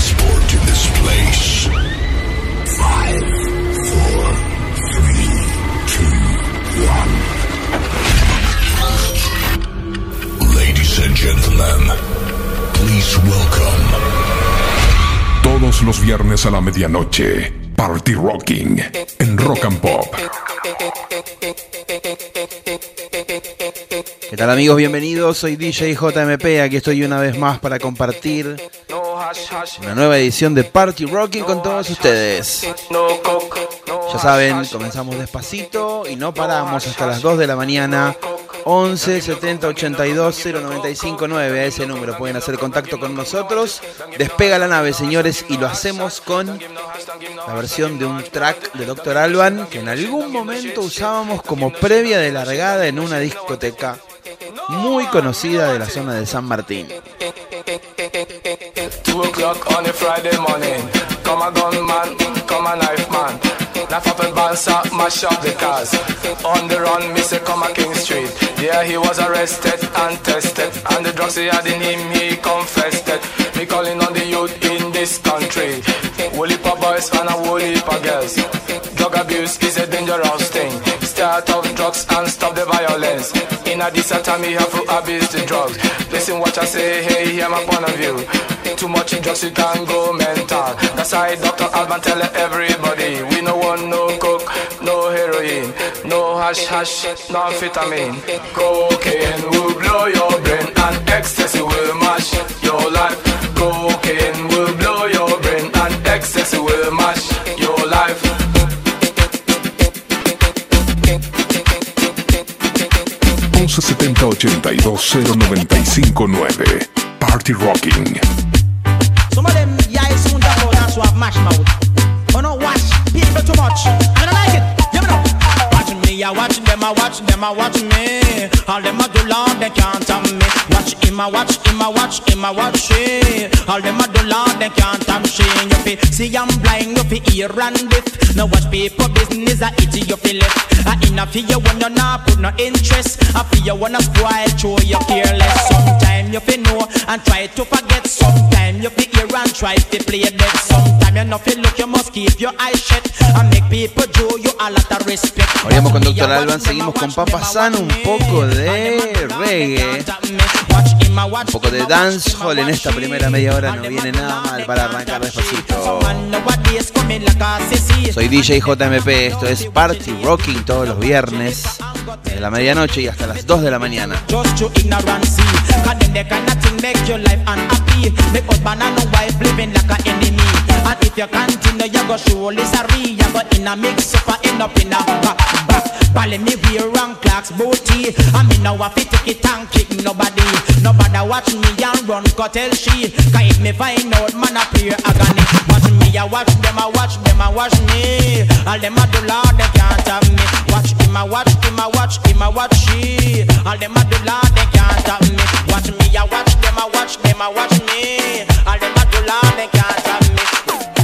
Transported to this place. Five, four, three, two, one. Ladies and gentlemen, please welcome. Todos los viernes a la medianoche, Party Rocking en Rock and Pop. ¿Qué tal amigos? Bienvenidos, soy DJ JMP, aquí estoy una vez más para compartir una nueva edición de Party Rocking con todos ustedes. Ya saben, comenzamos despacito y no paramos hasta las 2 de la mañana. 11 70 82 095 9 a ese número pueden hacer contacto con nosotros. Despega la nave, señores, y lo hacemos con la versión de un track de Dr. Alban que en algún momento usábamos como previa de largada en una discoteca muy conocida de la zona de San Martín. Two o'clock on a Friday morning. Come a gunman, come a knife man. Knife up and bounce up, mash up the cars. On the run, me say come a King Street. Yeah, he was arrested and tested. And the drugs he had in him, he confessed it. Me calling on the youth in this country. Woolly boys and a woolly girls. Drug abuse is a dangerous thing. Stay out of drugs and stop the violence. In a decent time, you have to abuse the drugs. Listen what I say, hey, hear my point of view. Too much in drugs, you can go mental. That's why Dr. Alban tell everybody, we no want no coke, no heroin, no hash hash, no amphetamine. Cocaine will blow your brain and ecstasy will mash your life. Cocaine will blow your brain and ecstasy will 11 70 82 095 9. Party Rocking. Oh. Watching them, I them, I watch me. All them a do long, they can't have me. Watch him, I watch him, I watch him, I watch she. All them a do long, they can't have she. You fi see I'm blind, you fi ear and deaf. Now watch people business, I eat you fi left. I in a fi you when you not put no interest. I fi you wanna spoil, show you careless. Sometime you fi know and try to forget. Sometime you fi hear and try to play dead. Sometime you know fi look, you must keep your eyes shut and make people do you a lot of respect. Volvemos con Dr. Alban, seguimos con Papa San, un poco de reggae, un poco de dancehall en esta primera media hora, no viene nada mal para arrancar despacito. Soy DJ JMP, esto es Party Rocking todos los viernes, desde la medianoche y hasta las 2 de la mañana. If you continue you go surely sorry You go in a mix end up in a back back Bally me wear wrong clocks booty. I mean now I fit take it and kick nobody. Nobody watch me and run cut tell she Cause if me find out man a pure agony. Watch me I watch them I watch them I watch me. All them a do lord they can't have me. Watch him I watch him I watch him I watch she. All them a do lord they can't have me. Watch me I watch them I watch them I watch me. All them a do lord they can't have me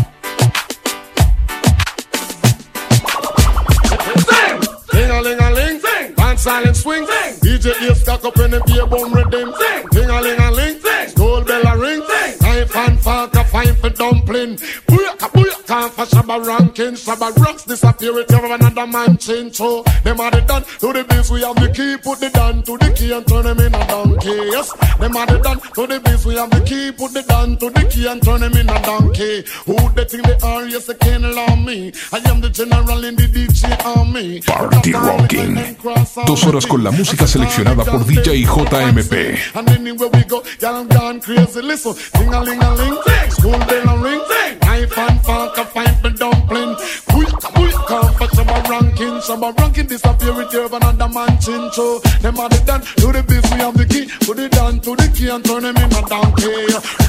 One silent swing, sing. DJ ears cock up in the beer bum redeem, sing. Ding a ling a ling, sing. Gold bell a ring, sing. Knife and fork a five for dumpling. Booyaka booyaka for shabba ranking. Shabba rocks disappear if you have another man change. So them are the done to the biz. We have the key, put the down to the key and turn them in a donkey. Yes, them are the done to the biz. We have the key, put the down to the key and turn them in a donkey. Who they think they are? Yes, they can't allow me. I am the general in the DJ army. Party Rocking. Dos horas con la música seleccionada por DJ JMP. And anywhere we go, y'all gone crazy. Listen, ding a ling a ling, school bell a ring, knife and fork a fight for dumpling. Quick, quick, come for some ranking. Shabba ranking disappear with your another man chin show. Them are the done to the biz, we have the key. Put it down to the key and turn them in a donkey.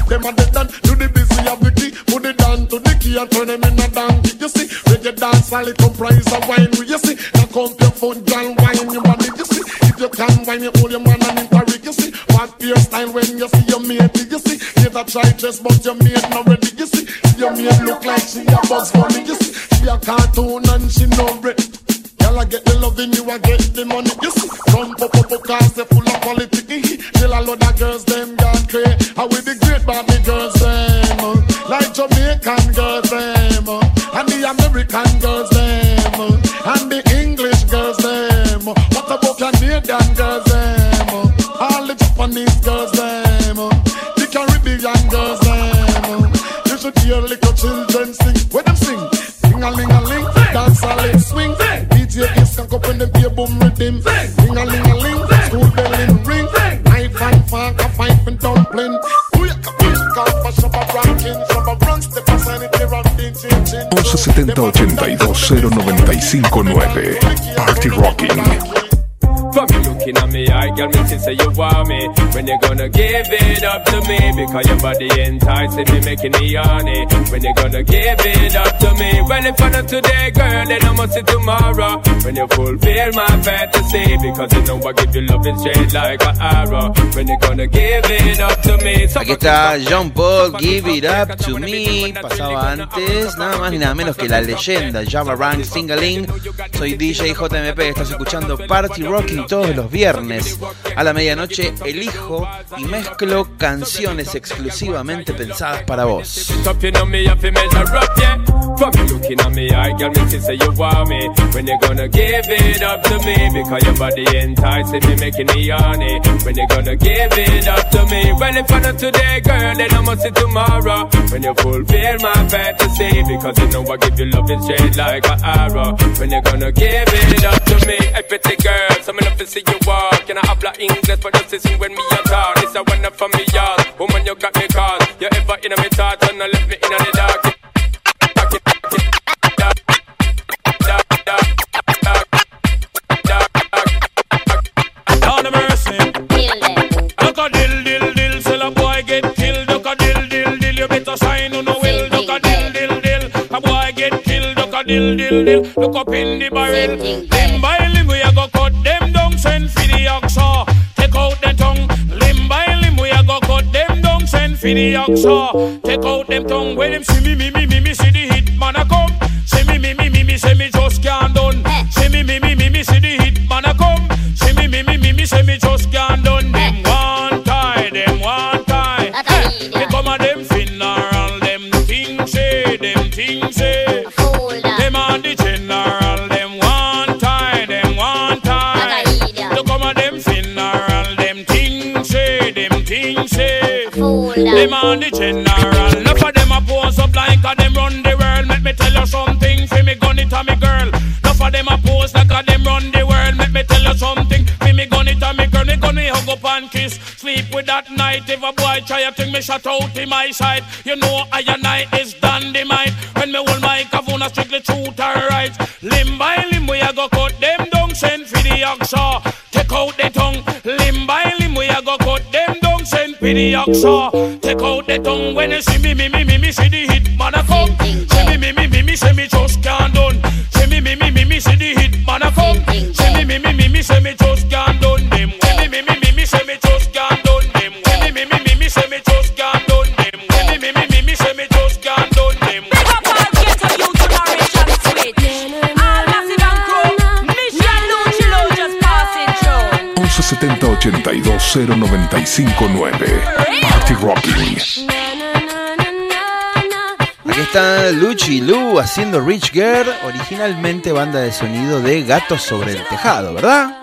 Them are the done to the biz, we have the key. Put it down to the key and turn them in a donkey. You see, reggae dance, all it comprise of wine. You see, now come your foot, girl, wine your body. You see, you can wine, you hold your man and interrig. You see, what your style when you see your mate. You see, you try just but your mate not ready. You see, your mate look like she a bugs funny. You see, she a cartoon and she no bread. Girl, I get the loving, you I get the money. You see, come pop up cars, they full of quality. Till a lot of girls, them gone crazy. How with the great Barbie girls, them. uh, Like Jamaican girls, them. uh, And the American girls, them. boom rhythm. Ring a ling a ling, school bell in ring. Knife and fork, a pipe and dumpling. Once Party Rocking looking at me, I girl, me see say you want me. When you gonna give it up to me? Because your body enticing me, making me horny. When you gonna give it up to me? Well, if I not today, girl, then I must see tomorrow. When you fulfill my fantasy, because you know I give you love straight like an arrow. When you gonna give it up to me? So Aquí está Sean Paul, Give It Up to Me. Pasaba antes, nada más ni nada menos que la leyenda Shabba Ranks Ting-A-Ling. Soy DJ JMP, estás escuchando Party Rocking todos los viernes a la medianoche elijo y mezclo canciones exclusivamente pensadas para vos. When gonna give it up to me, girl, see you walk. And I habla English, but just listen when me a talk. This a one from me yard. Woman, you got me cause you ever in a me thoughts and I left me in the dark. Lord of mercy. Look a dill, dill, dill, till a boy get killed. Look a dill, dill, dill, you better sign on the will. Look a dill, dill, dill, a boy get killed. Look a dill, dill, dill, look up in the barrel. Limb by limb, we a go cut them down, send for the oxa. Take out the tongue. Limb by limb, we a go cut them down, send for the oxa. Take out them tongue. When them see me, me, me, me, me, see the hit man a come. See me, me, me, me, me, say me just can't done. See me, me, me, me, me, see the hit man a come. See me, me, me, me, me, say me just can't done. Them one tie, them one Them on the general. Enough of them a pose up like a them run the world. Let me tell you something. For me gun it a me girl. Enough of them a pose like a them run the world. Let me tell you something. For me gun it a me girl. Me gun me hug up and kiss. Sleep with that night. If a boy try a thing, me shut out in my side. You know I and I is dynamite. When me hold my kavuna strictly truth or right. Limb by limb we a go cut them down. Send for the oxa. Down. The oxa. Take out the tongue. When you see me, me, me, me, me, see the hit man a come. See me, me, me, me, me, say me just can't done. See me, me, me, me, me, see the hit man a come. See me, me, me, me, me, say me just can't 1170 82 0959 Party Rocking. Aquí está Luchi Lu haciendo Rich Girl, originalmente banda de sonido de Gatos sobre el Tejado, ¿verdad?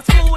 my school.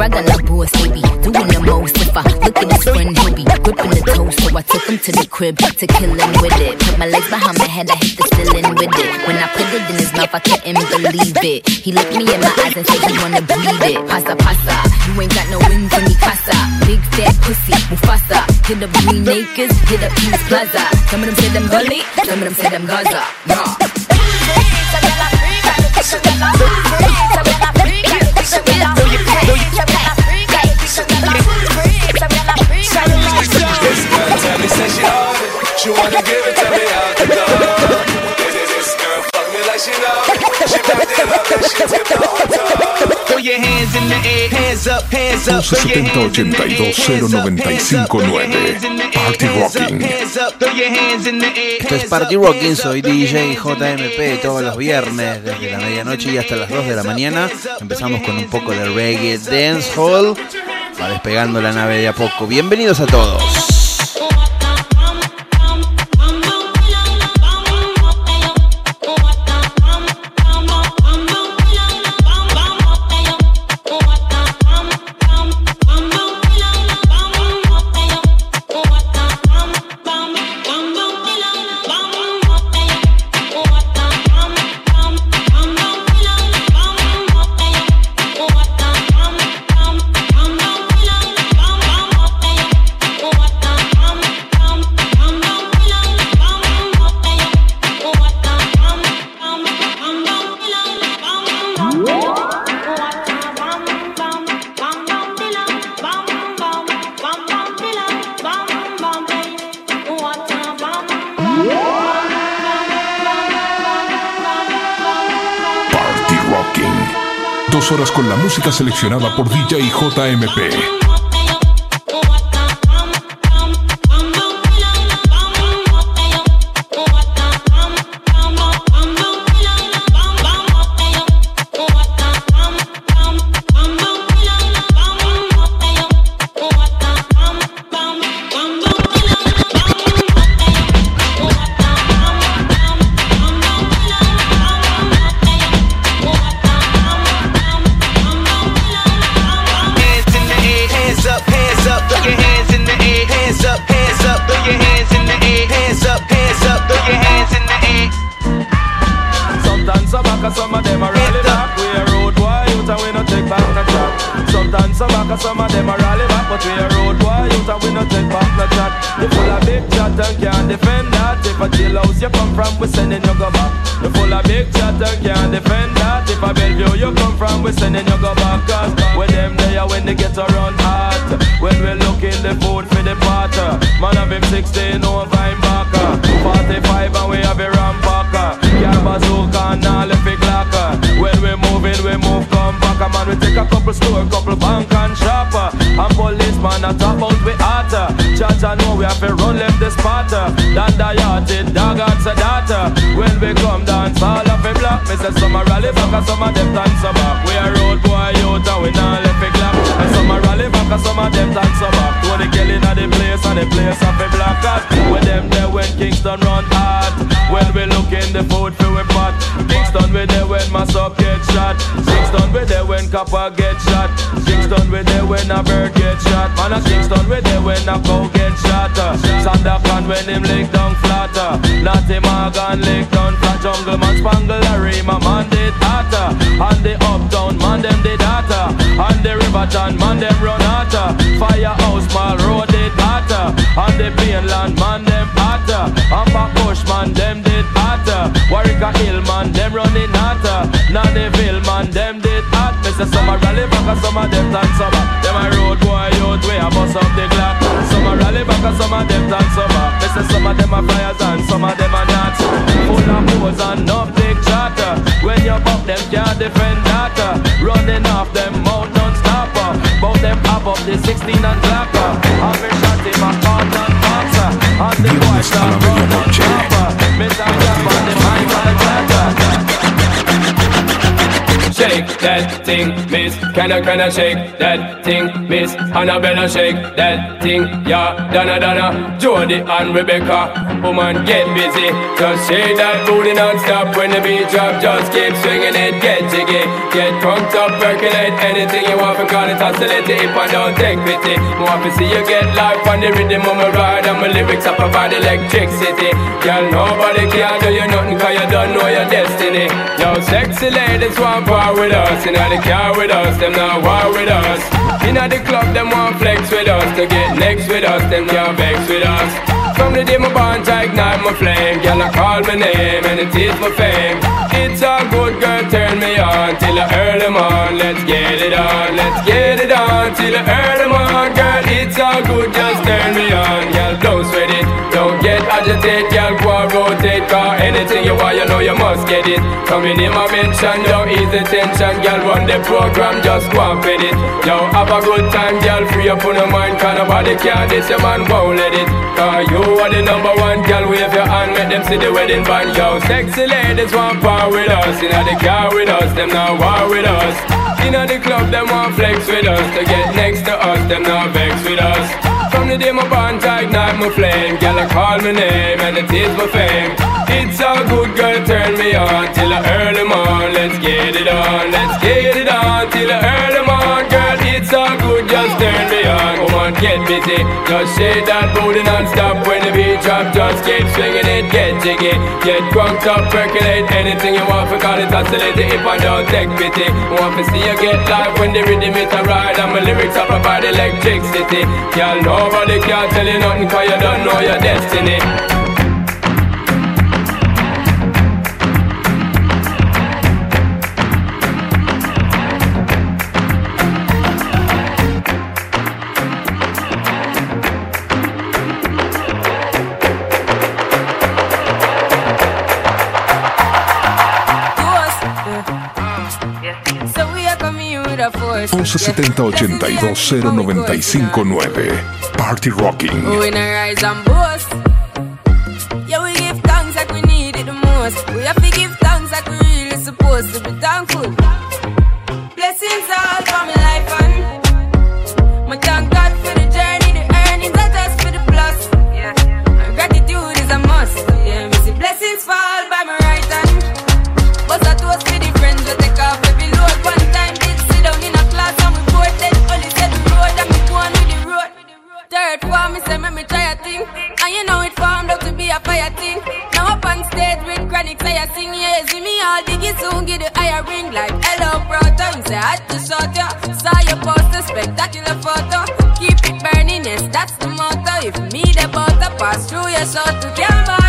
I got a boss, baby. Doing the most if I look at his friend, he be gripping the toe. So I took him to the crib to kill him with it. Put my legs behind my head, I hit the ceiling with it. When I put it in his mouth, I couldn't believe it. He looked me in my eyes and said he wanna breathe it. Pasa pasa, you ain't got no wings in me casa. Big fat pussy, Mufasa. Hit up Green Acres, hit up East Plaza. Some of them say them Gully, some of them say them Gaza. 1170-820959 Party Rocking. Esto es Party Rocking, soy DJ JMP todos los viernes desde la medianoche y hasta las 2 de la mañana. Empezamos con un poco de reggae dancehall. Va despegando la nave de a poco. Bienvenidos a todos. seleccionada por DJ JMP. Copper get shot. Kingston we there when a bird get shot. Man a Kingston we there when a cow get shot. Sandakan when him lick down flatter. Natty Morgan lick down flat. Jungle man spangle Larry my man did hotter. And the uptown man them did hotter. And the Riverton man them run hotter. Firehouse mall road did hotter. And the Plainland man them hotter. And back bush man them did hotter. Warwick Hill man them running hotter. Nannyville man say some a rally back and some of them dance over. Them a road boy youth way a bust up the clock. Some a rally back and some of them dance over. Me say some of them a flyers and some of them a nuts. Full of pose and no big chatter. When you pop them can't defend data. Running off them mouth non-stopper. Bout them up up the 16 and blacker. Have a shot in my heart and boxer. And the a thing, miss. Can I, can I shake that thing, miss? Annabella shake that thing, yeah. Donna, Donna, Jody and Rebecca. Woman, get busy. Just shake that booty non-stop when the beat drop. Just keep swinging it, get jiggy. Get crunked up, percolate anything you want. Call it oscillate if I don't take pity. Want to see you get life on the rhythm of my ride. And my lyrics I provide electricity. Girl, nobody can do you nothing cause you don't know your destiny. Yo, sexy ladies want power with us. Inna the car with us, them not war with us. Inna the club, them want flex with us. To get next with us, them can't vex with us. From the day my bond, I ignite my flame. Girl, I call my name and it is my fame. It's a good girl, turn me on till I them on. Let's get it on, let's get it on till I them on. Girl, it's all good, just turn me on. Girl, don't sweat it, get agitated. Girl, go and rotate, cause anything you want, you know you must get it. Coming in my mention, don't ease the tension. Girl, run the program, just go and fit it. Yo, have a good time, girl, free up on your mind. Cause nobody can this, your man won't let it. Cause you are the number one, girl, wave your hand, make them see the wedding band. Yo, sexy ladies want power with us. Inna the car with us, them not war with us. Inna the club, them want flex with us. To get next to us, them not vex with us. The day my bond, I ignite my flame. Girl, I call my name and it is my fame. It's a good girl, turn me on till I earn them. Let's get it on, let's get it on till I earn them. Girl, it's all turn me on. Come on, get busy. Just shake that booty non-stop when the beat drop. Just keep swinging it, get jiggy. Get crunked up, percolate anything you want. For call it oscillate if I don't take pity. Want to see you get live when the rhythm it a ride. And my lyrics are provide electricity. Girl, nobody can tell you nothing cause you don't know your destiny. 1170 82 0959 Party Rocking. On stage with chronic, say I sing, yeah, see me all diggy soon, get the higher ring like hello, bro. Time say I had to shot ya. Saw your poster, spectacular photo. Keep it burning, yes, that's the motto. If me the butter pass through your soul to can't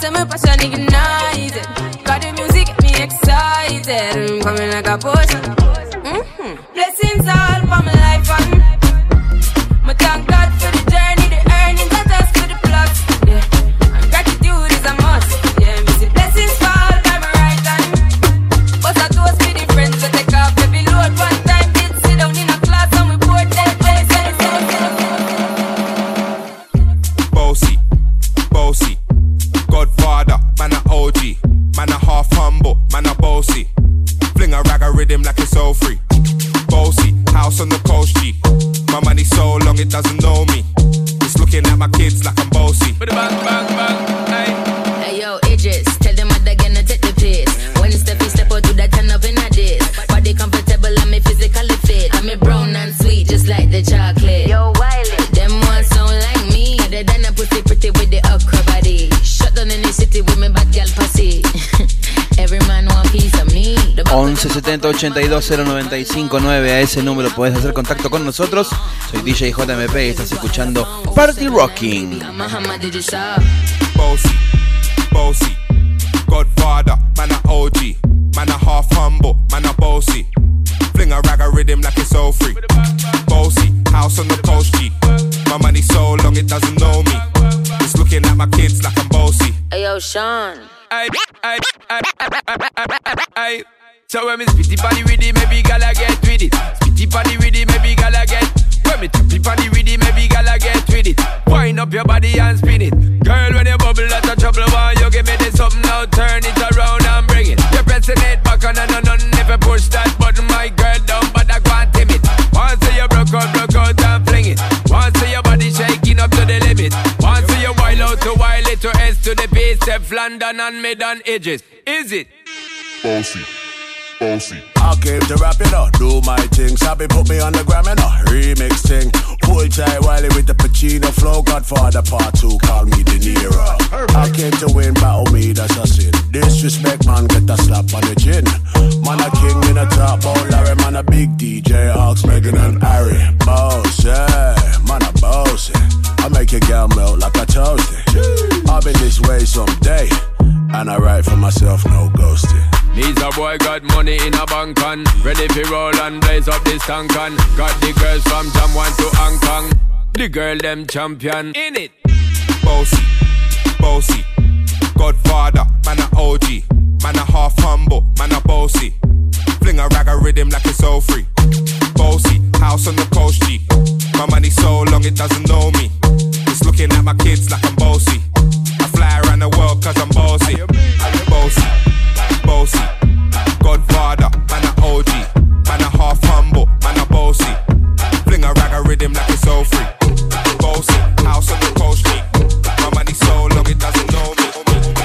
Say my passion ignited. Got the music get me excited. I'm coming like a potion. 70 82 095 9 a ese número podés hacer contacto con nosotros. Soy DJ JMP y estás escuchando Party Rocking. Bossy, bossy, when me spitty body with it, maybe gala get with it. Spitty body with it, maybe gala get. When me tappy body with it, maybe gala get with it. Wind up your body and spin it. Girl, when you bubble out of trouble, why you give me this something now? Turn it around and bring it. You're pressing it back on and on if you push that button, my girl down, but I can't tame it. Once you broke out, broke out and fling it. Once your body shaking up to the limit. Once you wild out to wild it to S to the base, London and mid and edges. Is it? Bossy, bossy. I came to rap it up, do my thing. Sabi put me on the gram and a remix thing. Hold tight Wiley with the Pacino flow. Godfather part two, call me De Niro. I came to win, battle me, that's a sin. Disrespect, man, get a slap on the chin. Man, a king in a top, oh Larry, man, a big DJ, Ox, Megan and Harry. Boss, yeah, man, a boss. I make your girl melt like a toasty. I'll be this way someday. And I write for myself, no ghosting. Needs a boy got money in a bank on Ready for roll and blaze up this tank on Got the girls from Jam 1 to Hong Kong The girl them champion In it Bossy, bossy, Godfather, man a OG, man a half humble, man a bossy. Fling a rag a rhythm like it's all free. Bossy, house on the coast G. My money so long it doesn't know me. It's looking at my kids like I'm bossy. I fly around the world cause I'm bossy. Bossy, bossy, Godfather, man a OG, man a half humble, man a bossy. Fling a rag a rhythm like it's all free. Bossy, house on the coast G. My money so long it doesn't know me.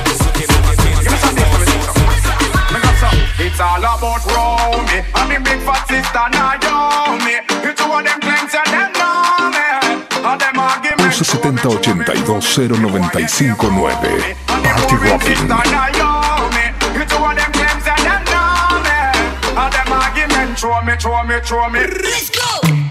It's looking at my I'm bossy. All about Romy And me big fat sister Naomi You two of them claims and them know me And them arguments 11 70 82 095 9 Party Rocking. Throw me, throw me, throw me Let's go!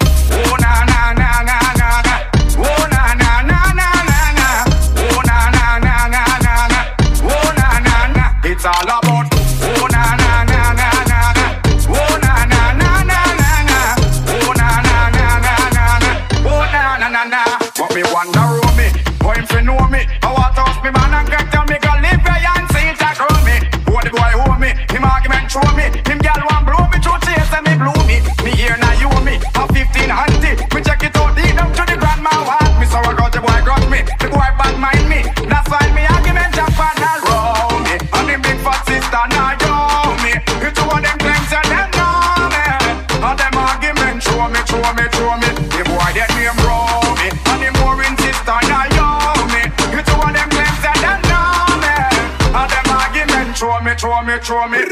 me, throw me.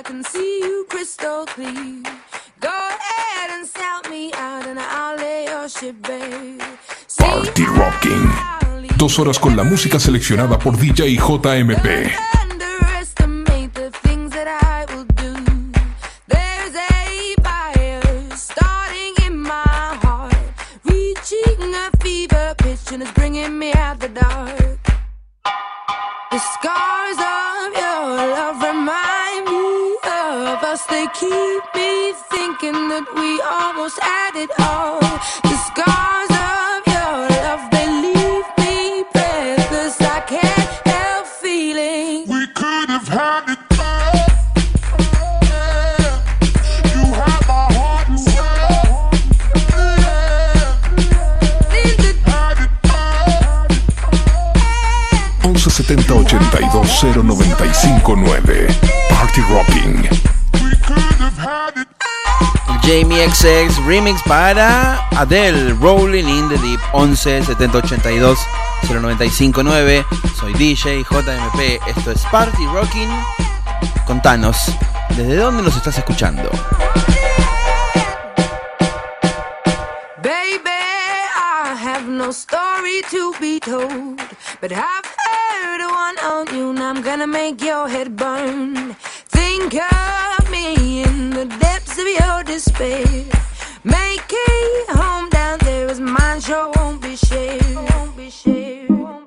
I can see you crystal clear. Go ahead and sell me out and I'll lay your ship, babe. Party Rocking. Dos horas con la música seleccionada por DJ JMP. mi ex ex remix para Adele, Rolling in the Deep 11 70 0959. Soy DJ JMP, esto es Party Rocking. Contanos, ¿desde dónde nos estás escuchando? Baby, I have no story to be told, but I've heard one on you and I'm gonna make your head burn. think me in the depths of your despair. Make it home down there, as mine sure won't be shared. Won't be shared.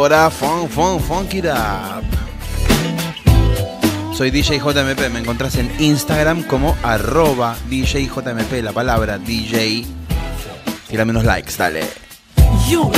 Bora, funk, funk, funk it up. Soy DJJMP, me encontrás en Instagram como arroba DJJMP, la palabra DJ. Tira menos likes, dale. Yo.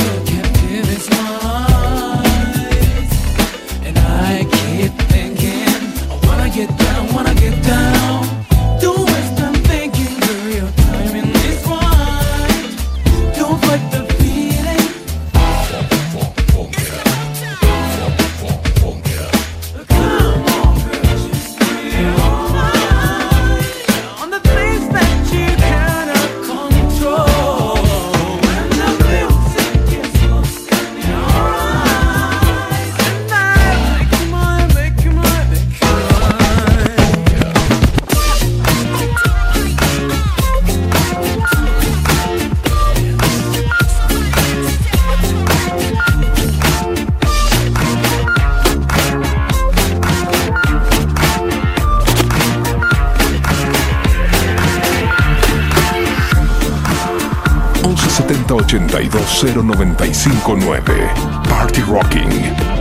095.9 Party Rocking.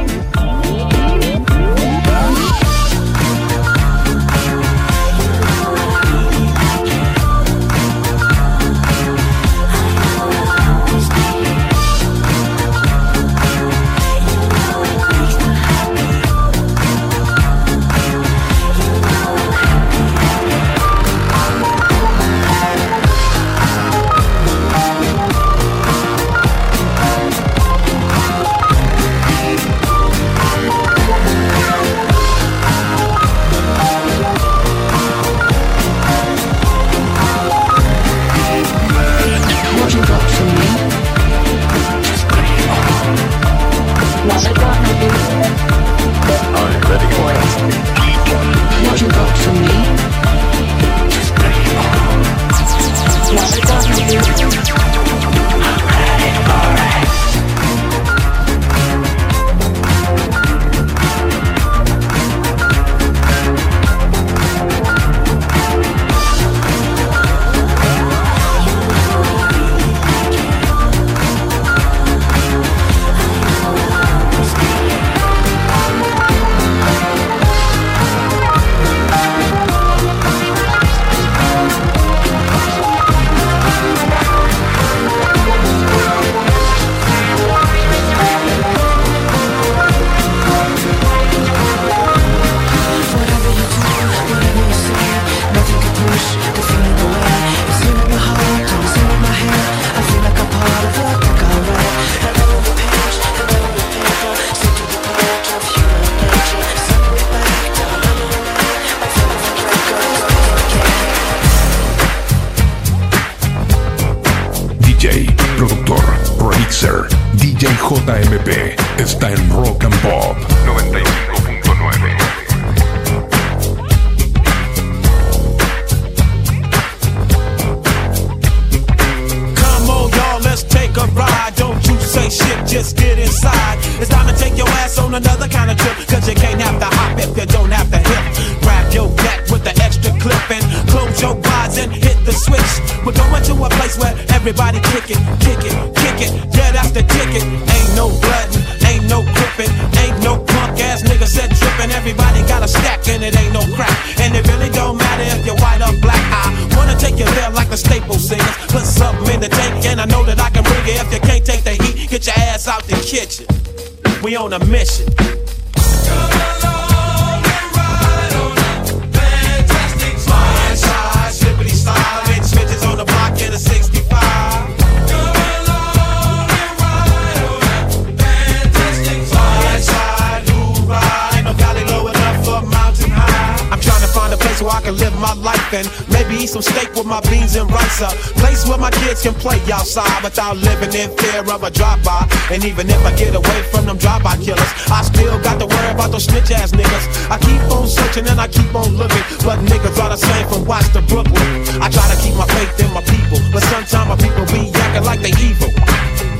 without living in fear of a drive-by. And even if I get away from them drive-by killers, I still got to worry about those snitch ass niggas. I keep on searching and I keep on looking, but niggas are the same from Watts to Brooklyn. I try to keep my faith in my people, but sometimes my people be acting like they evil.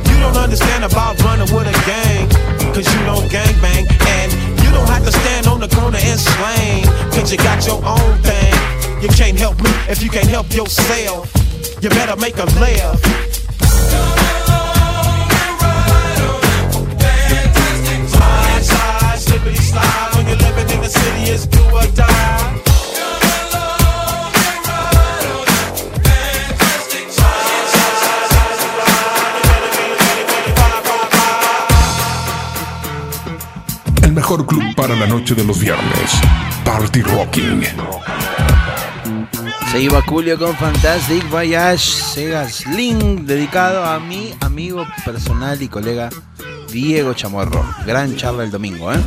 You don't understand about running with a gang, cause you don't gang bang. And you don't have to stand on the corner and slang, cause you got your own thing. You can't help me if you can't help yourself. You better make a laugh. Club para la noche de los viernes. Party Rocking. Se iba Julio con Fantastic Voyage Sega Sling, dedicado a mi amigo personal y colega Diego Chamorro. Gran charla el domingo, ¿eh?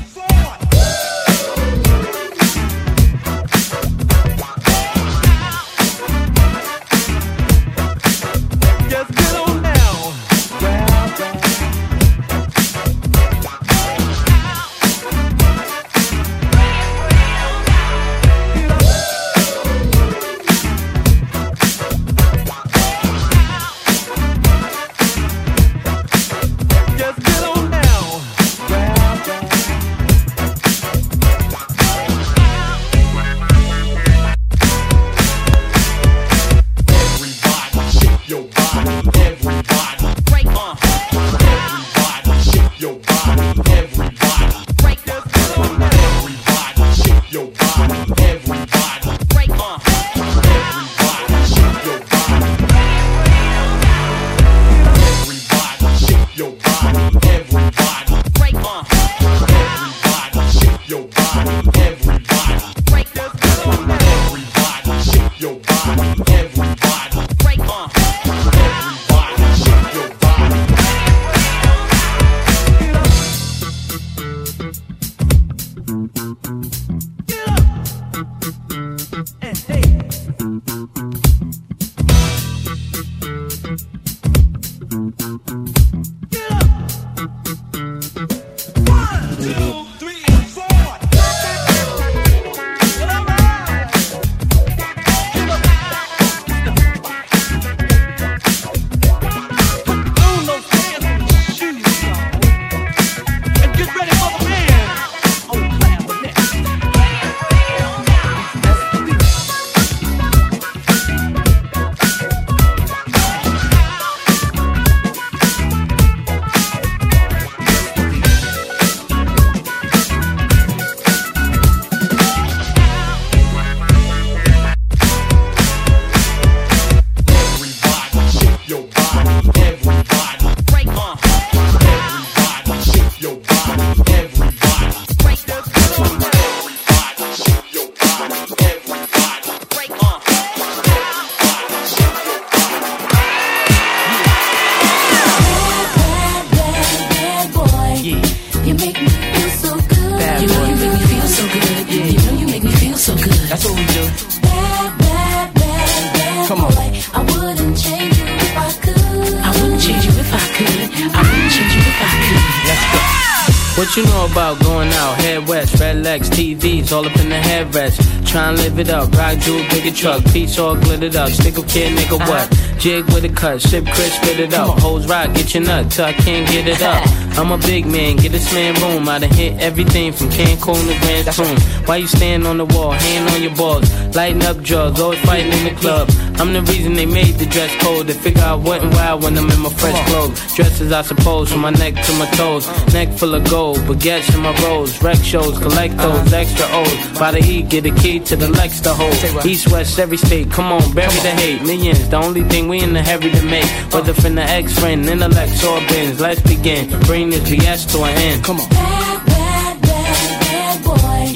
Bigger truck, piece all glittered up. Stick a kid, nigga, what? Jig with a cut, sip crisp, spit it up. Hoes rock, get your nut till I can't get it up. I'm a big man, get this man room. I done hit everything from Cancun to Grand Tune. Why you stand on the wall, hand on your balls, lighting up drugs, always fighting in the club. I'm the reason they made the dress code. They figure I wasn't wild when I'm in my fresh clothes. Dresses, I suppose, from my neck to my toes. Neck full of gold, baguettes in my rolls. Rec shows, collect those uh-huh. extra O's. By the E, get a key to the Lex to hold. East, west, every state, come on, bury the hate. Millions, the only thing we in the hurry to make. Uh. Whether from the ex friend, intellect, or bins. Let's begin. Bring this BS to an end. Come on. Bad, bad, bad, bad boy.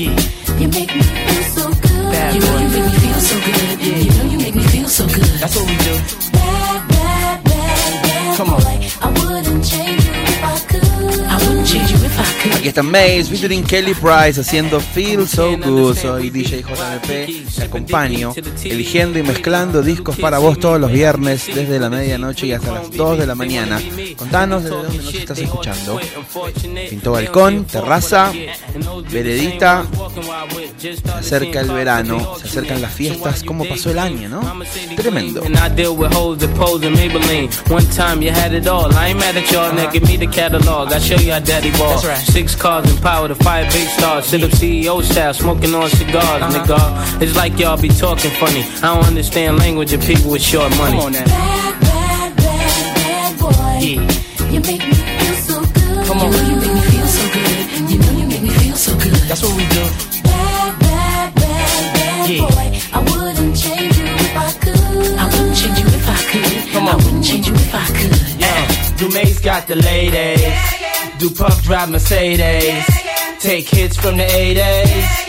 You make me Aquí está Maze featuring Kelly Price haciendo Feel So Good. Soy DJ JMP, te acompaño, eligiendo y mezclando discos para vos todos los viernes desde la medianoche y hasta las 2 de la mañana. Contanos desde dónde nos estás escuchando. Pintó balcón, terraza, veredita. Se acerca el verano, se acercan las fiestas. ¿Cómo pasó el año, no? Tremendo. It's like y'all be talking funny. I don't understand language of people with short money. You make me feel so good. Come on. You know you make me feel so good. You know you make me feel so good. That's what we do. Bad, bad, bad, bad Yeah. boy. I wouldn't change you if I could. I wouldn't change you if I could. Come I on. wouldn't change you if I could. Yeah. Uh, Dumaze got the ladies. Do Puff drive Mercedes. Take hits from the 80s.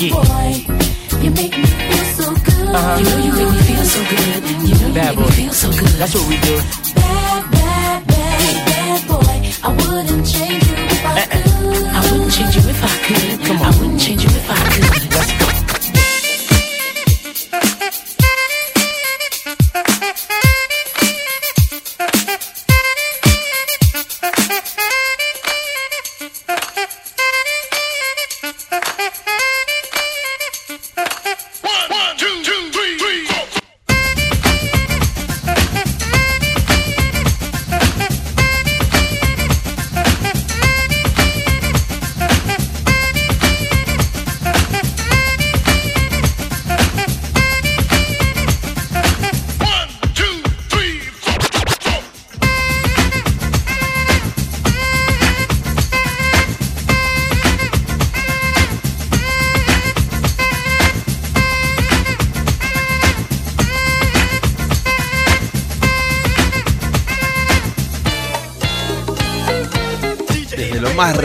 Yeah. boy. Uh-huh. You make me feel so good. You know you make me feel so good. You know Bad you make boy. me feel so good. That's what we do. Bad, bad, bad, bad boy. I wouldn't change you if I uh-uh. could. I wouldn't change you if I could. Come on.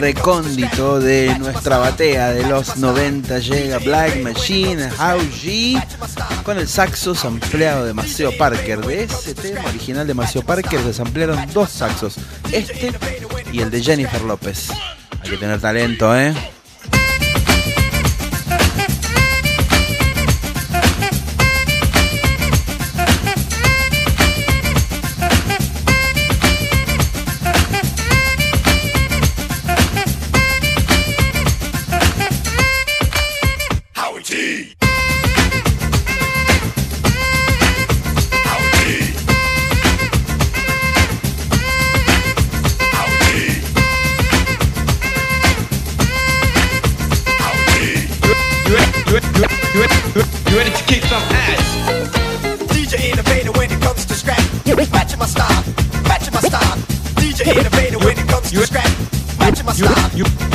Recóndito de nuestra batea de los 90 llega Black Machine How G con el saxo sampleado de Maceo Parker. De ese tema original de Maceo Parker se samplearon dos saxos, este y el de Jennifer López. Hay que tener talento, ¿eh? Innovator when it comes to scrap. Matching my style.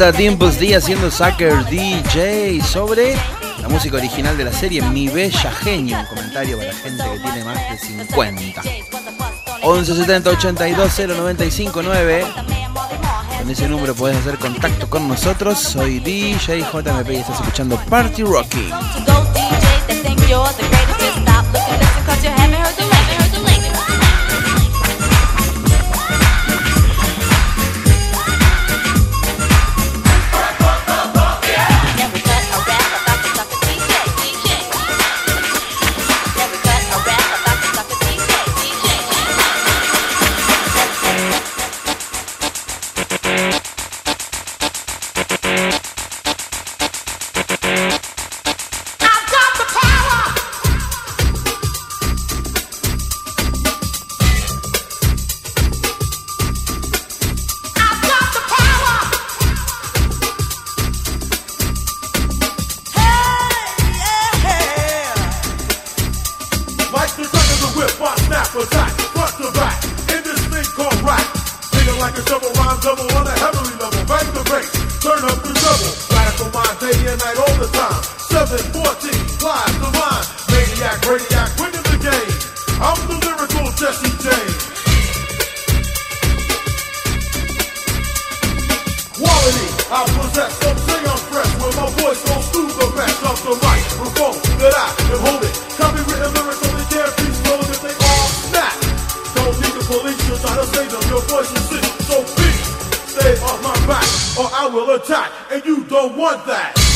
Está Dimples D haciendo Sucker DJ sobre la música original de la serie Mi Bella Genio. Un comentario para gente que tiene más de 50. 11 70 82 0 95 9. Con ese número podés hacer contacto con nosotros. Soy DJ JMP y estás escuchando Party Rocking. You don't want that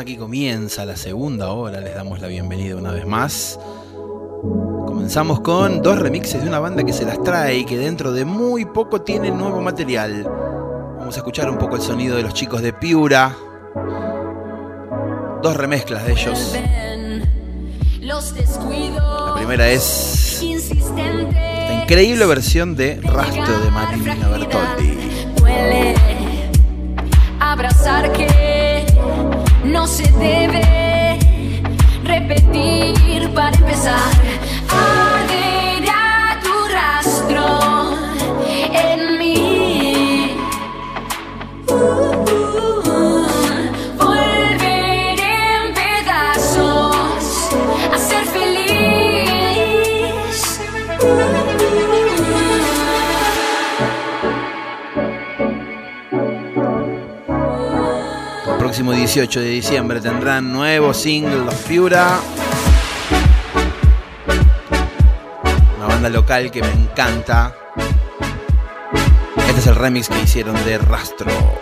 Aquí comienza la segunda hora, les damos la bienvenida una vez más. Comenzamos con dos remixes de una banda que se las trae y que dentro de muy poco tiene nuevo material. Vamos a escuchar un poco el sonido de los chicos de Piura. Dos remezclas de ellos. La primera es la increíble versión de Rastro de Marina Bertoldi. Abrazar que no se debe repetir para empezar. Próximo 18 de diciembre tendrán nuevo single Los Piura. Una banda local que me encanta. Este es el remix que hicieron de Rastro.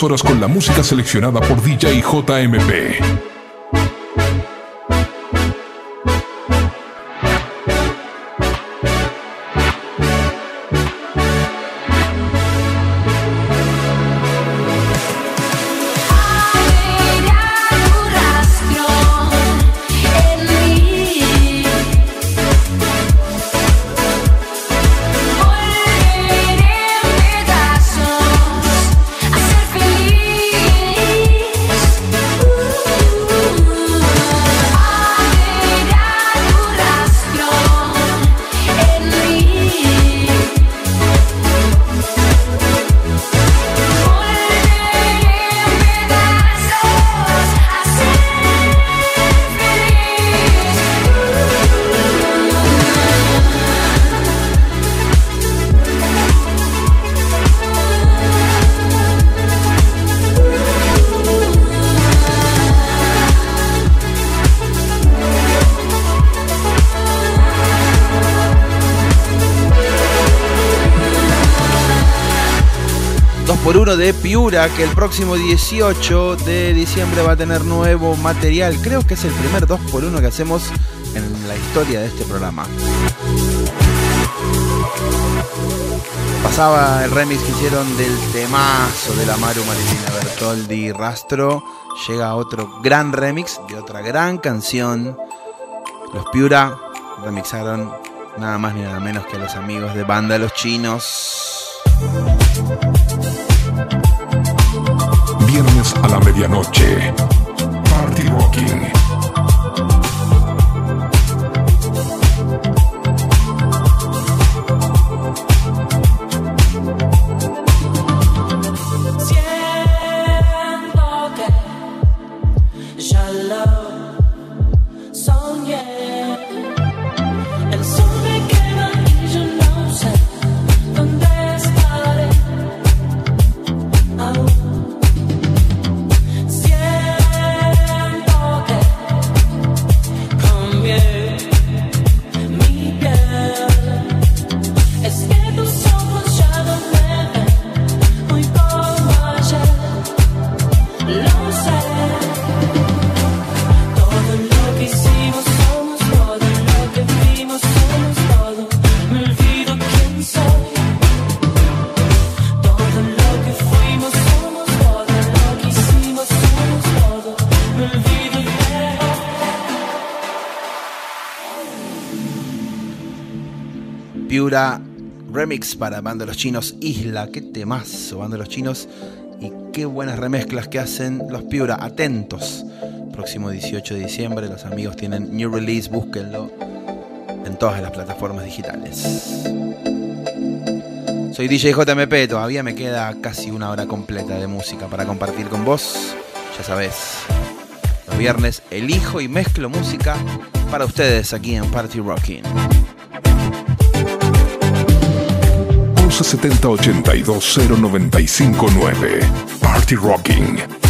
Horas con la música seleccionada por DJ JMP. Que el próximo 18 de diciembre va a tener nuevo material. Creo que es el primer 2 por 1 que hacemos en la historia de este programa. Pasaba el remix que hicieron del temazo de la Maru Marilina Bertoldi Rastro. Llega otro gran remix de otra gran canción. Los Piura remixaron nada más ni nada menos que los amigos de Banda Los Chinos. A la medianoche. Party Rocking. Remix para Banda Los Chinos Isla. Qué temazo, Banda Los Chinos. Y qué buenas remezclas que hacen los Piura. Atentos. Próximo 18 de diciembre, los amigos tienen new release. Búsquenlo en todas las plataformas digitales. Soy DJ JMP. Todavía me queda casi una hora completa de música para compartir con vos. Ya sabés. Los viernes elijo y mezclo música para ustedes aquí en Party Rocking. 1170 820 959 Party Rocking.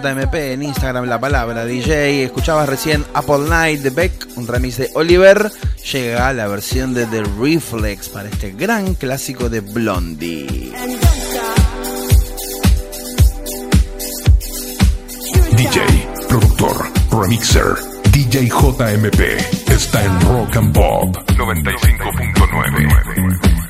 JMP, en Instagram la palabra DJ. Escuchabas recién Apple Night de Beck, un remix de Oliver. Llega la versión de The Reflex para este gran clásico de Blondie. DJ, productor, remixer, DJ JMP está en Rock and Pop 95.9.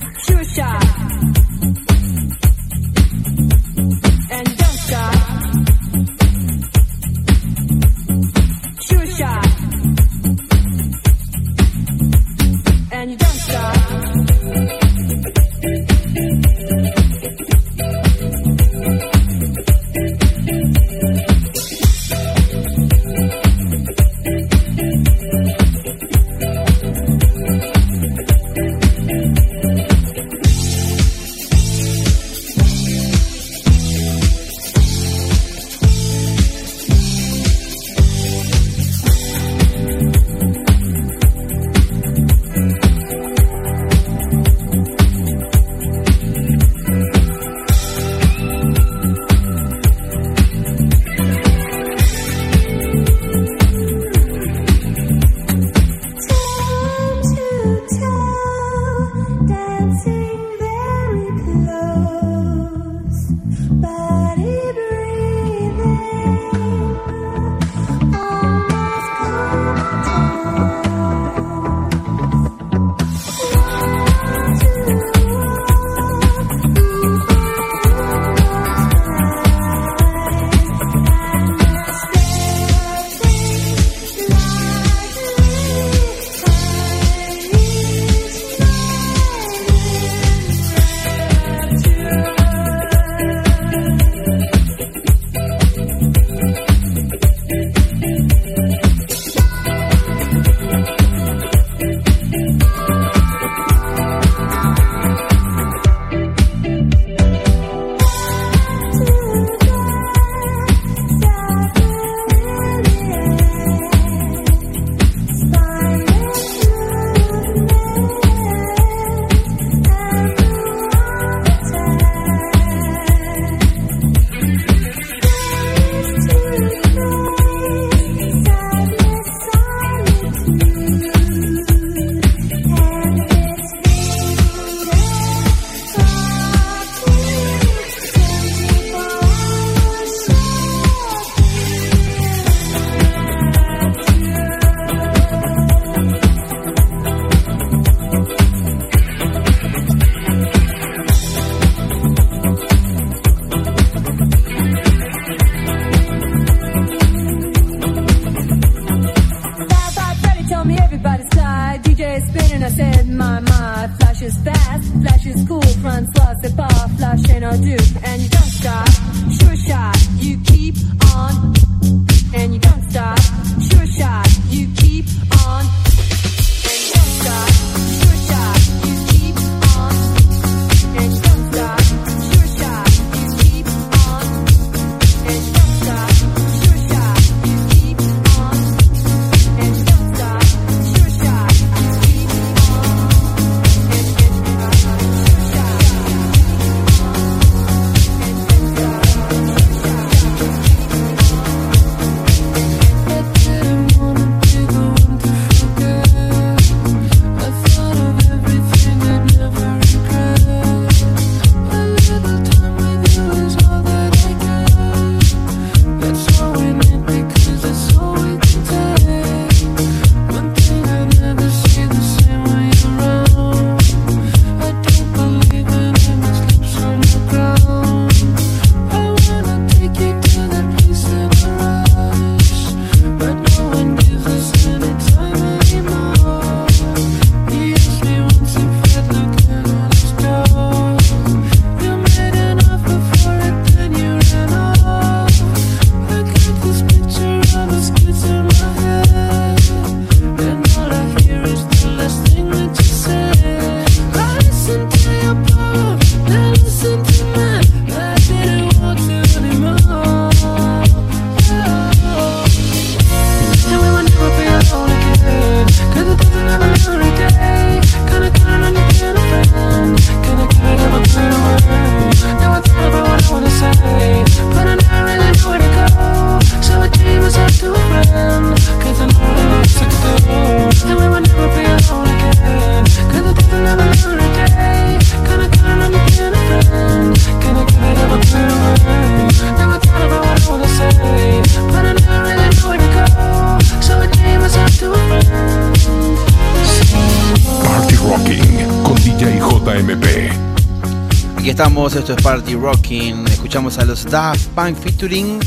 Daft Punk featuring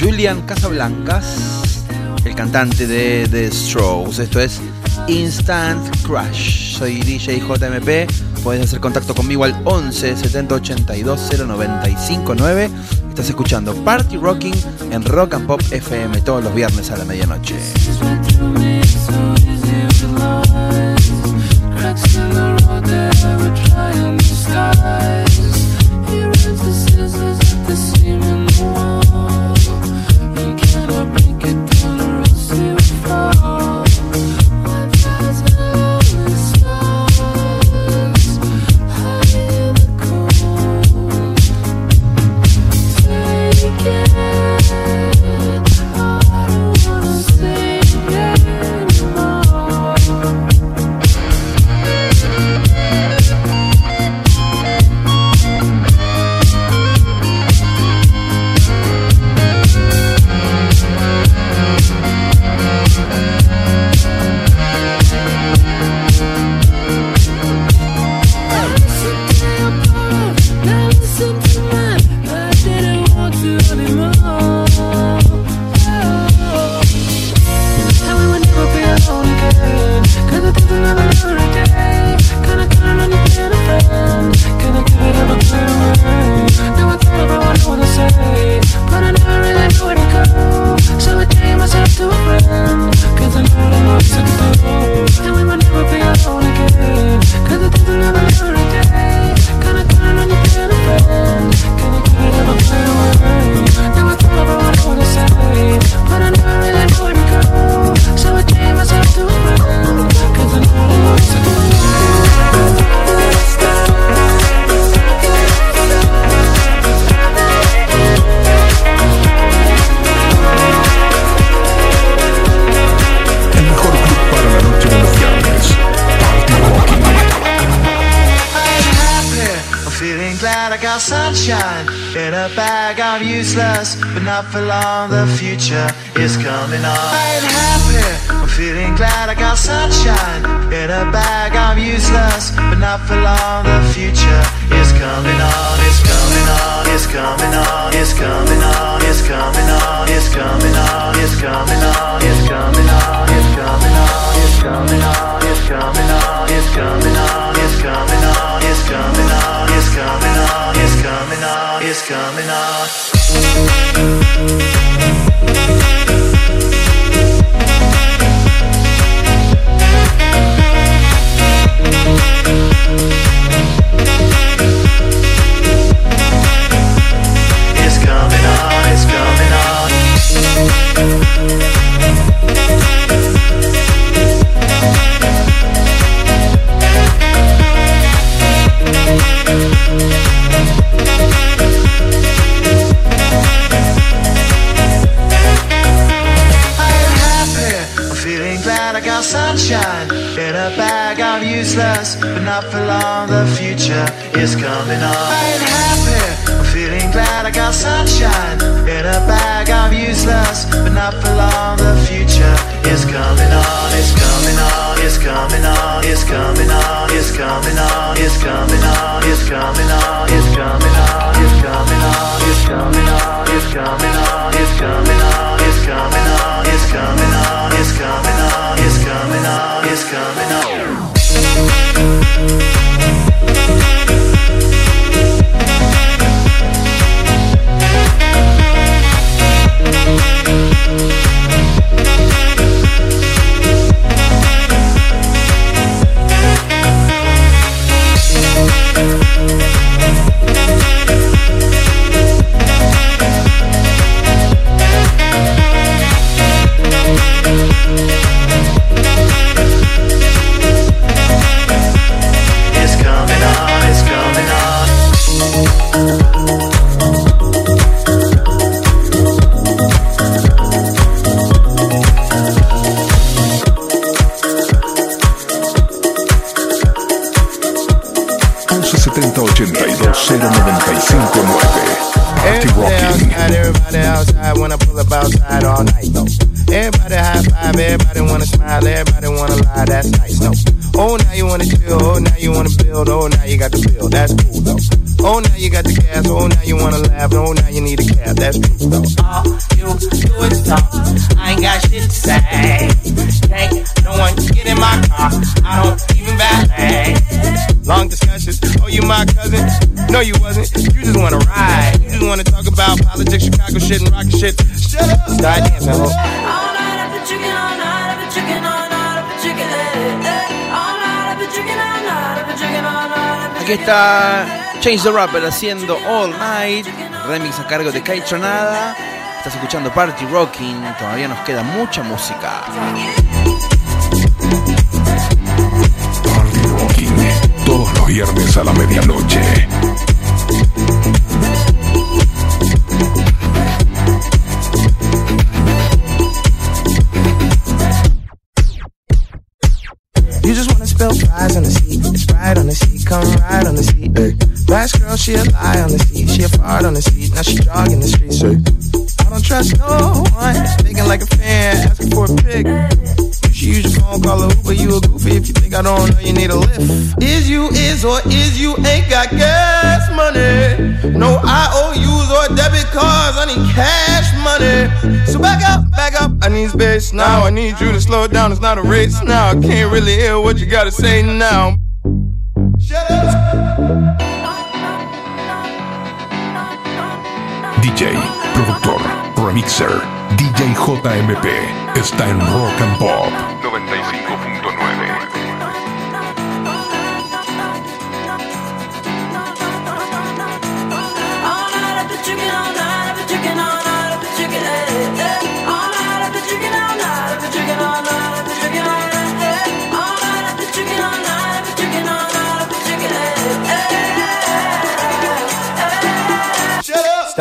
Julian Casablancas, el cantante de The Strokes. Esto es Instant Crush. Soy DJ JMP. Puedes hacer contacto conmigo al 11 70 82 0959. Estás escuchando Party Rocking en Rock and Pop FM todos los viernes a la medianoche. Está Change the Rapper haciendo All Night, remix a cargo de Kai Tronada. Estás escuchando Party Rocking, todavía nos queda mucha música. Party Rocking, todos los viernes a la medianoche. fees or is you ain't got gas money. No IOUs or debit cards, I need cash money. So back up, back up, I need space now. I need you to slow down, it's not a race now. I can't really hear what you gotta say now. Shut up! DJ, productor, remixer, DJ JMP, está en Rock and Pop.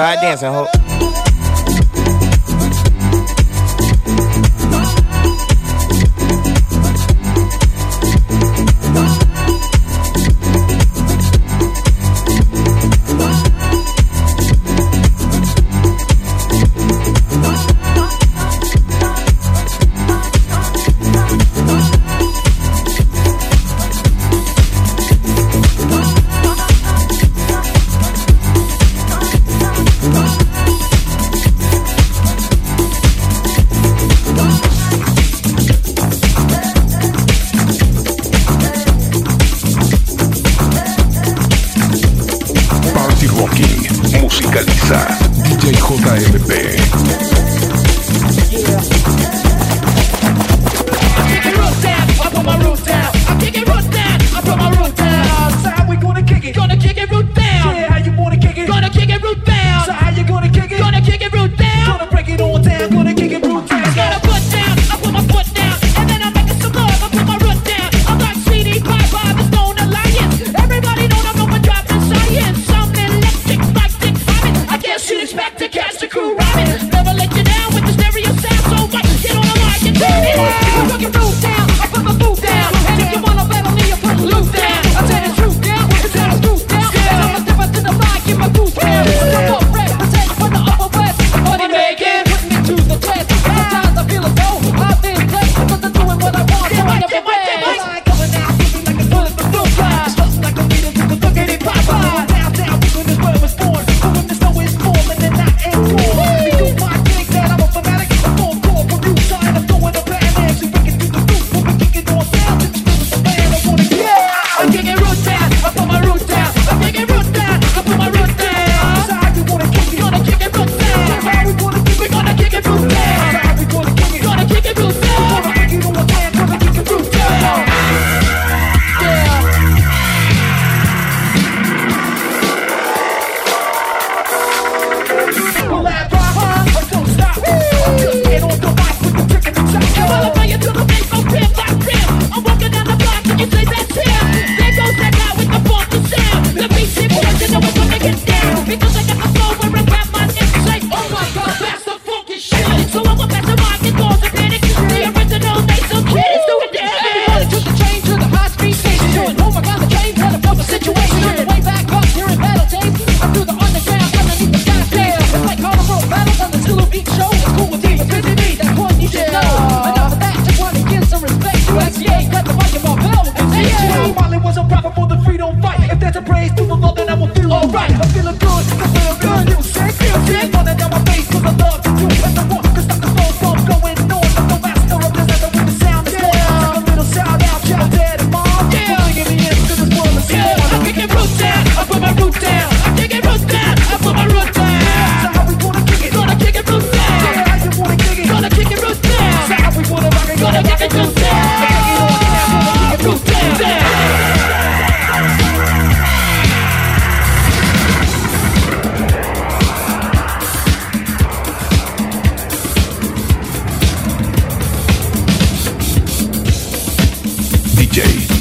Start dancing, ho.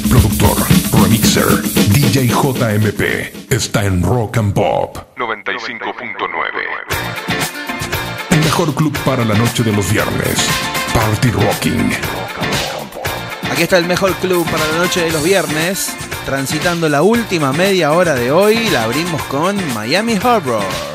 Productor, remixer, DJ JMP está en Rock and Pop 95.9. El mejor club para la noche de los viernes, Party Rocking. Aquí está el mejor club para la noche de los viernes, transitando la última media hora de hoy, la abrimos con Miami Harbor.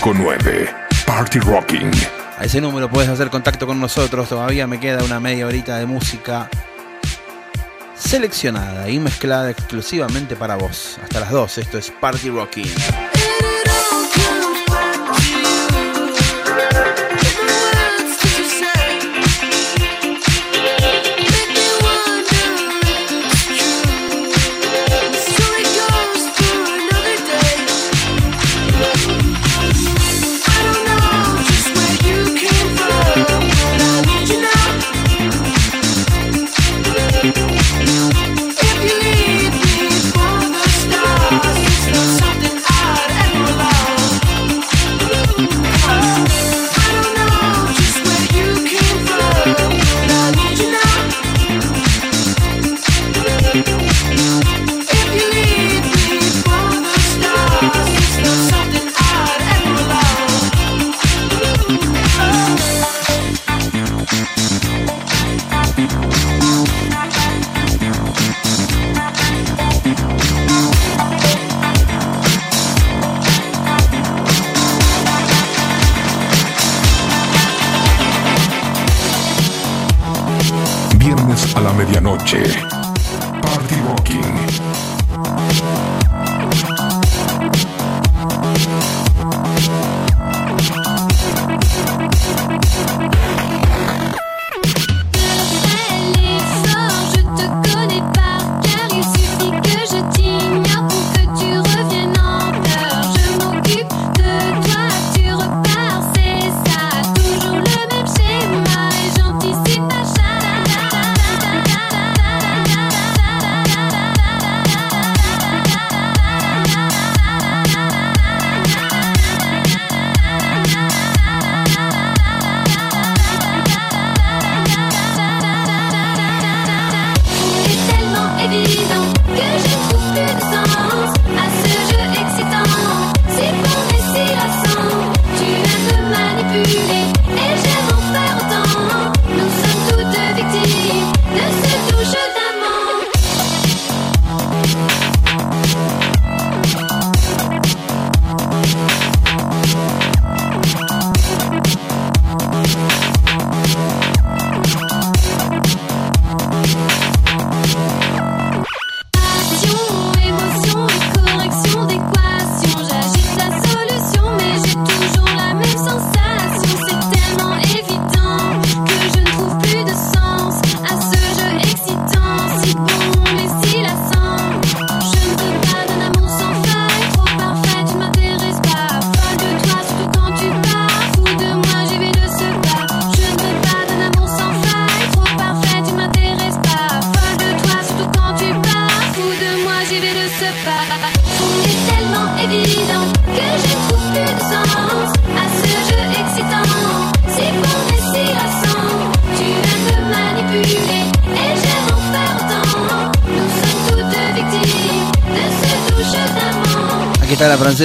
959 Party Rocking. A ese número puedes hacer contacto con nosotros. Todavía me queda una media horita de música seleccionada y mezclada exclusivamente para vos. Hasta las 2. Esto es Party Rocking. medianoche. Party Walking.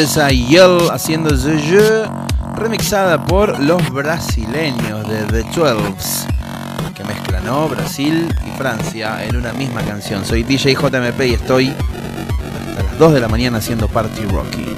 francesa Yell haciendo The Jeu, remixada por los brasileños de The Twelves, que mezclan ¿no? Brasil y Francia en una misma canción. Soy DJ JMP y estoy hasta las 2 de la mañana haciendo Party Rocky.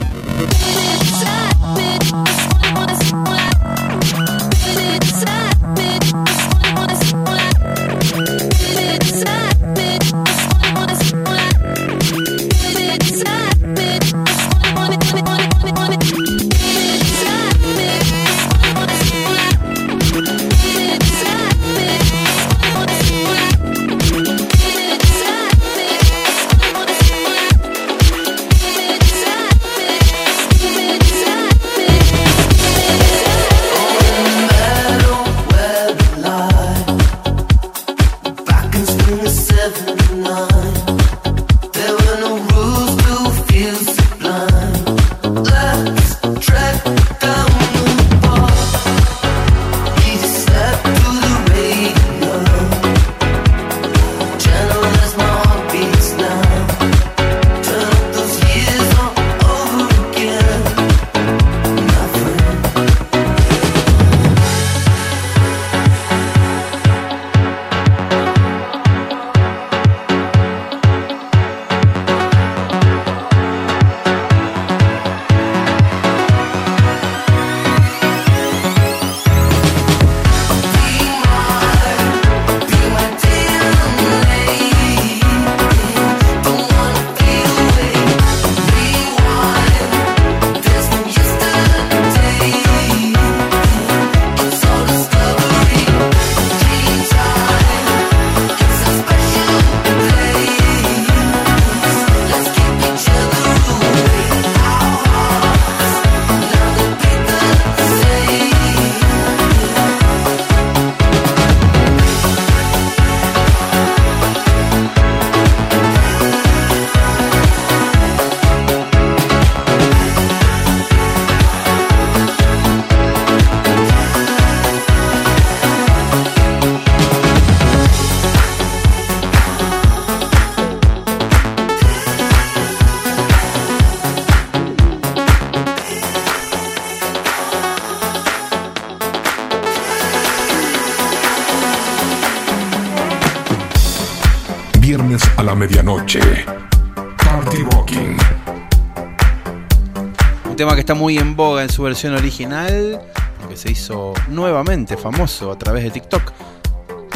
está muy en boga en su versión original, que se hizo nuevamente famoso a través de TikTok.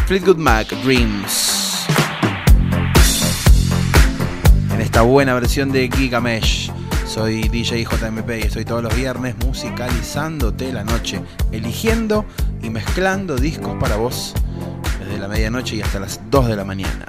Fleetwood Mac Dreams. En esta buena versión de Gigamesh. Soy DJ JMP y estoy todos los viernes musicalizándote la noche, eligiendo y mezclando discos para vos desde la medianoche y hasta las 2 de la mañana.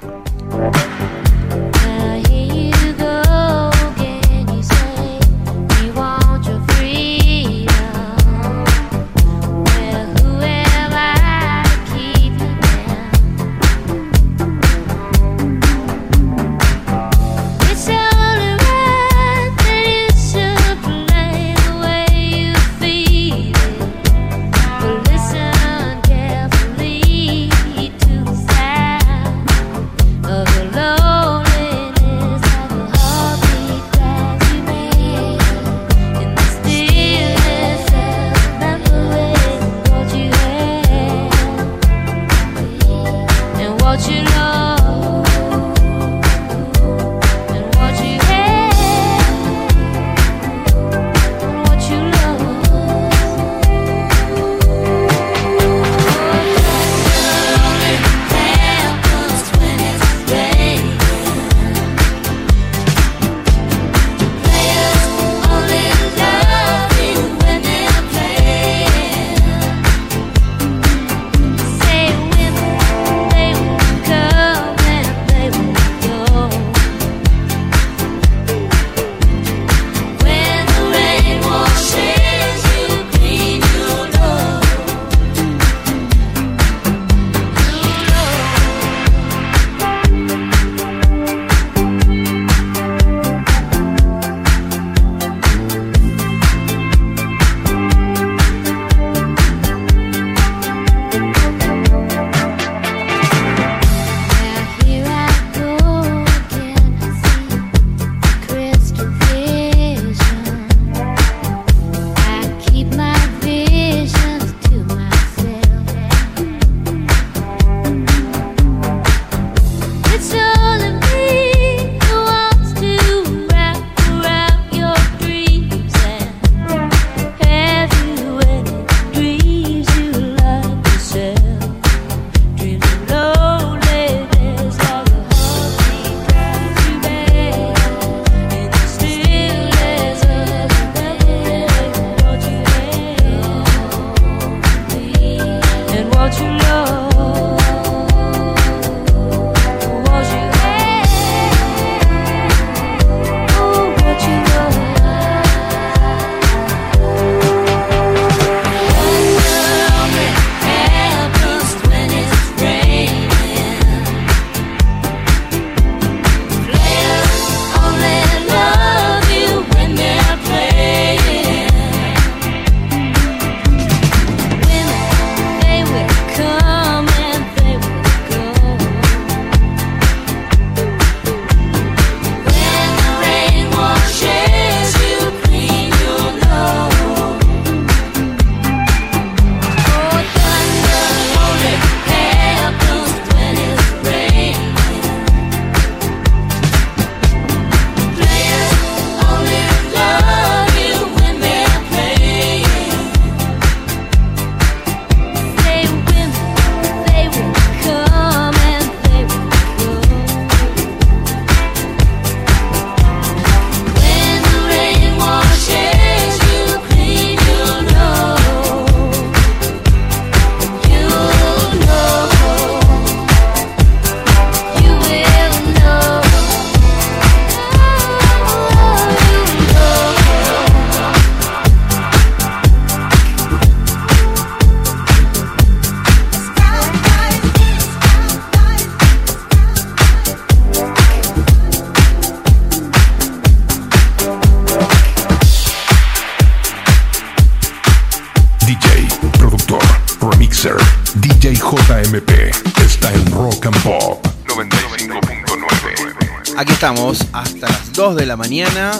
de la mañana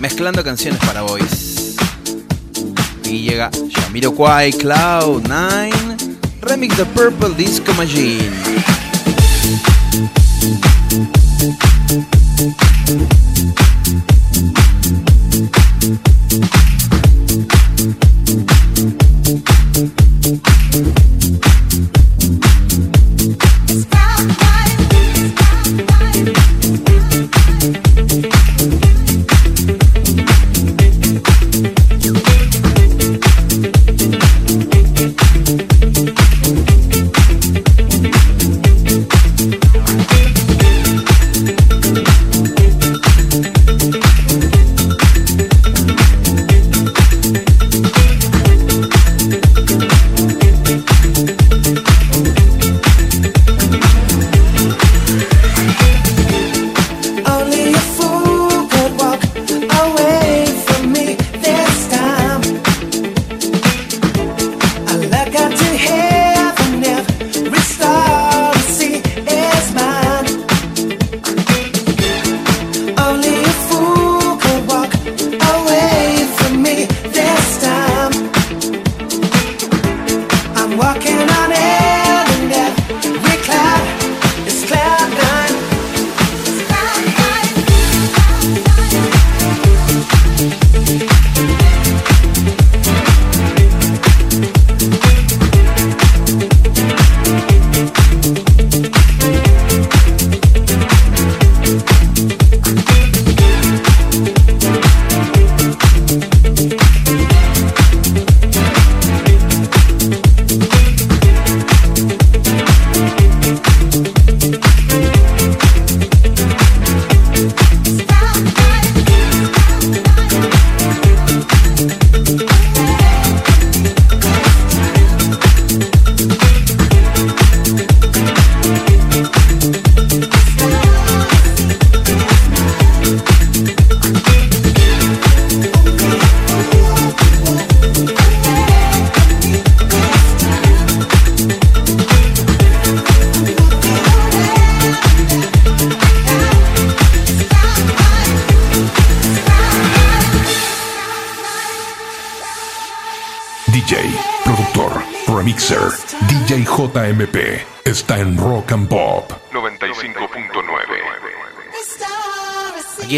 mezclando canciones para boys. Y llega Jamiroquai Cloud 9, remix de Purple Disco Machine.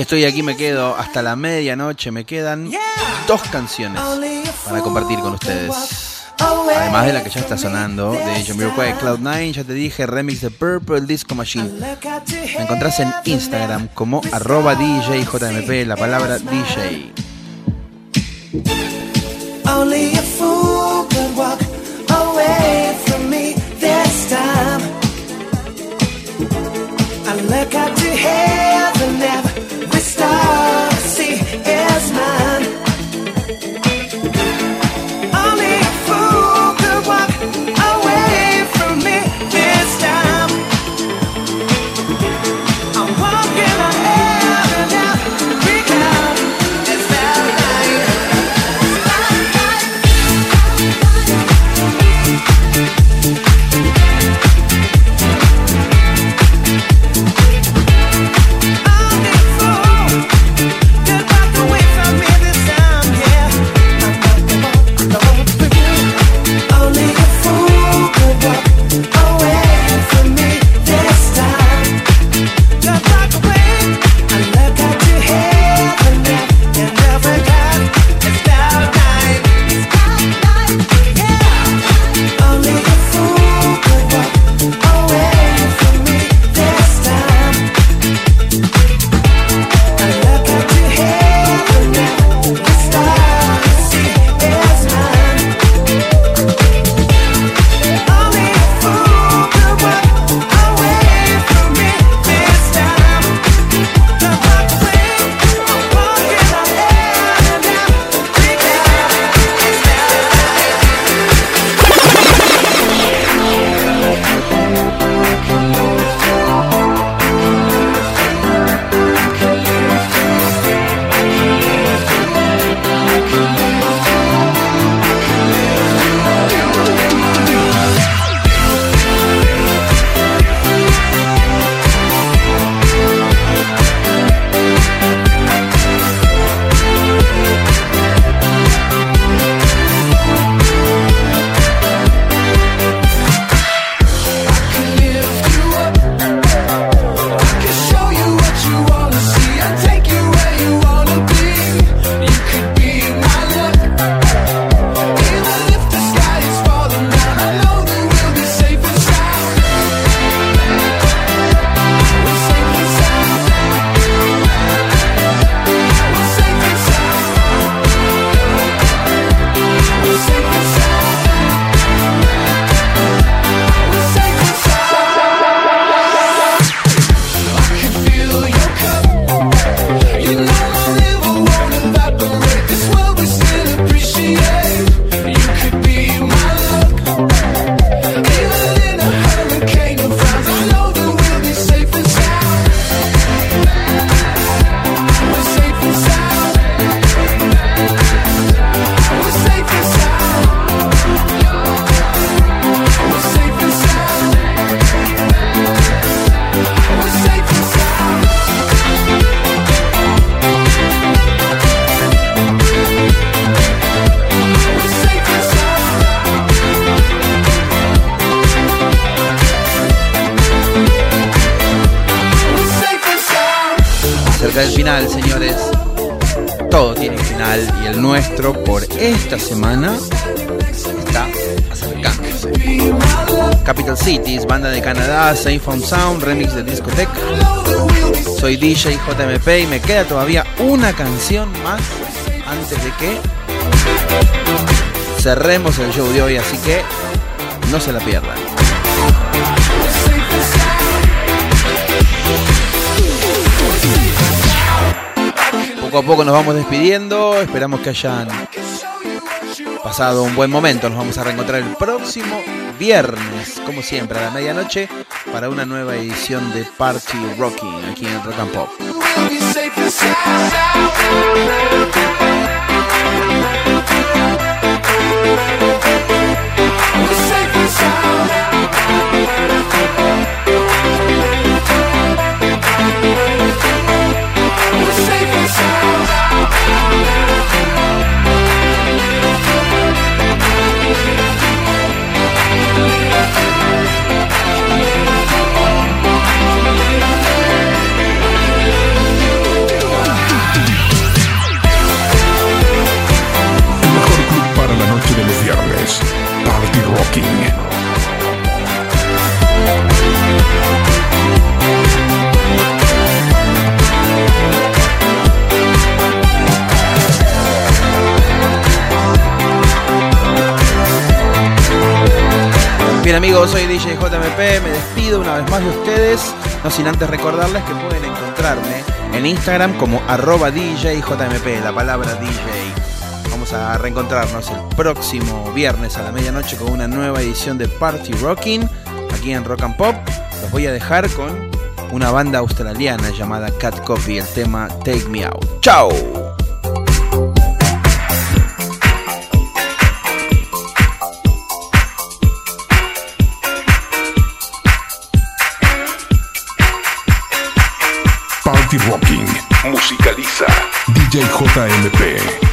estoy aquí, me quedo hasta la medianoche. Me quedan dos canciones para compartir con ustedes. Además de la que ya está sonando, de Jamiroquai Cloud9, ya te dije, remix de Purple Disco Machine. Me encontrás en Instagram como arroba DJJMP, la palabra DJ. From Sound, remix de Discotech. Soy DJ JMP y me queda todavía una canción más antes de que cerremos el show de hoy, así que no se la pierdan. Poco a poco nos vamos despidiendo, esperamos que hayan pasado un buen momento, nos vamos a reencontrar el próximo viernes, como siempre, a la medianoche, para una nueva edición de Party Rocking aquí en Rock and Pop. Bien amigos, soy DJ JMP, me despido una vez más de ustedes, no sin antes recordarles que pueden encontrarme en Instagram como arroba DJJMP, la palabra DJ. A reencontrarnos el próximo viernes a la medianoche con una nueva edición de Party Rocking aquí en Rock and Pop. Los voy a dejar con una banda australiana llamada Cat Coffee, el tema Take Me Out. ¡Chao! Party Rocking. Musicaliza. DJ JMP.